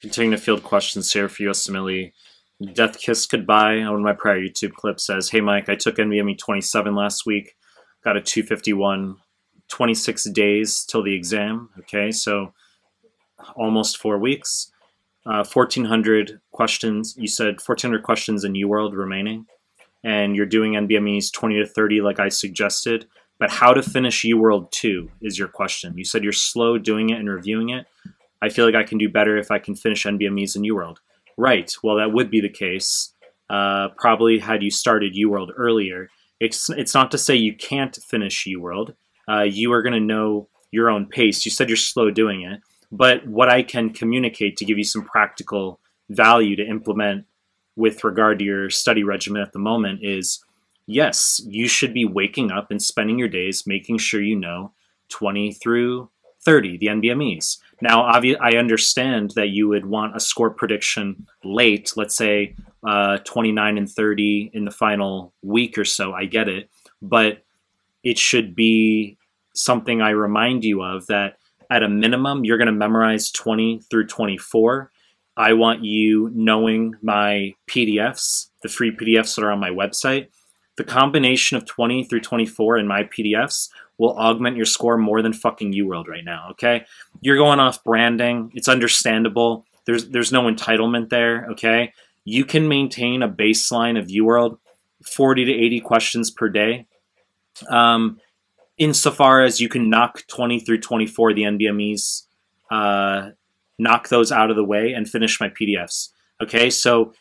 Continuing to field questions here for USMLE. Death Kiss Goodbye on one of my prior YouTube clips says, Hey Mike, I took NBME 27 last week, got a 251, 26 days till the exam. Okay, so almost four weeks. Uh, 1,400 questions. You said 1,400 questions in UWorld remaining, and you're doing NBMEs 20 to 30 like I suggested. But how to finish UWorld 2 is your question. You said you're slow doing it and reviewing it. I feel like I can do better if I can finish NBMEs in UWorld. Right. Well, that would be the case. Uh, probably had you started UWorld earlier. It's it's not to say you can't finish UWorld. Uh, you are going to know your own pace. You said you're slow doing it, but what I can communicate to give you some practical value to implement with regard to your study regimen at the moment is yes, you should be waking up and spending your days making sure you know 20 through 30, the NBMEs. Now, I understand that you would want a score prediction late, let's say uh, 29 and 30 in the final week or so. I get it. But it should be something I remind you of that at a minimum, you're going to memorize 20 through 24. I want you knowing my PDFs, the free PDFs that are on my website. The combination of 20 through 24 in my PDFs will augment your score more than fucking UWorld right now, okay? You're going off branding. It's understandable. There's there's no entitlement there, okay? You can maintain a baseline of UWorld 40 to 80 questions per day. Um, insofar as you can knock 20 through 24 the NBMEs, uh, knock those out of the way and finish my PDFs. Okay, so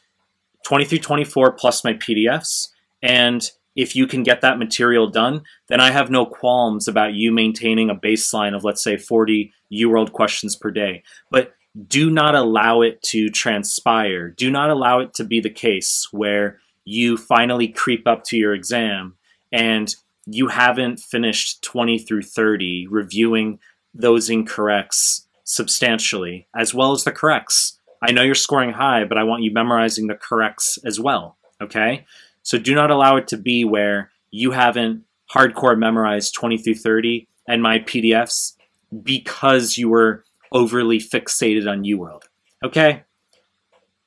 20 through 24 plus my PDFs. And if you can get that material done, then I have no qualms about you maintaining a baseline of, let's say, 40 UWorld questions per day. But do not allow it to transpire. Do not allow it to be the case where you finally creep up to your exam and you haven't finished 20 through 30 reviewing those incorrects substantially, as well as the corrects. I know you're scoring high, but I want you memorizing the corrects as well. Okay? So do not allow it to be where you haven't hardcore memorized 20 through 30 and my PDFs because you were overly fixated on UWorld. Okay?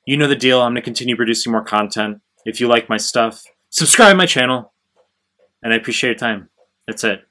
You know the deal. I'm going to continue producing more content. If you like my stuff, subscribe my channel. And I appreciate your time. That's it.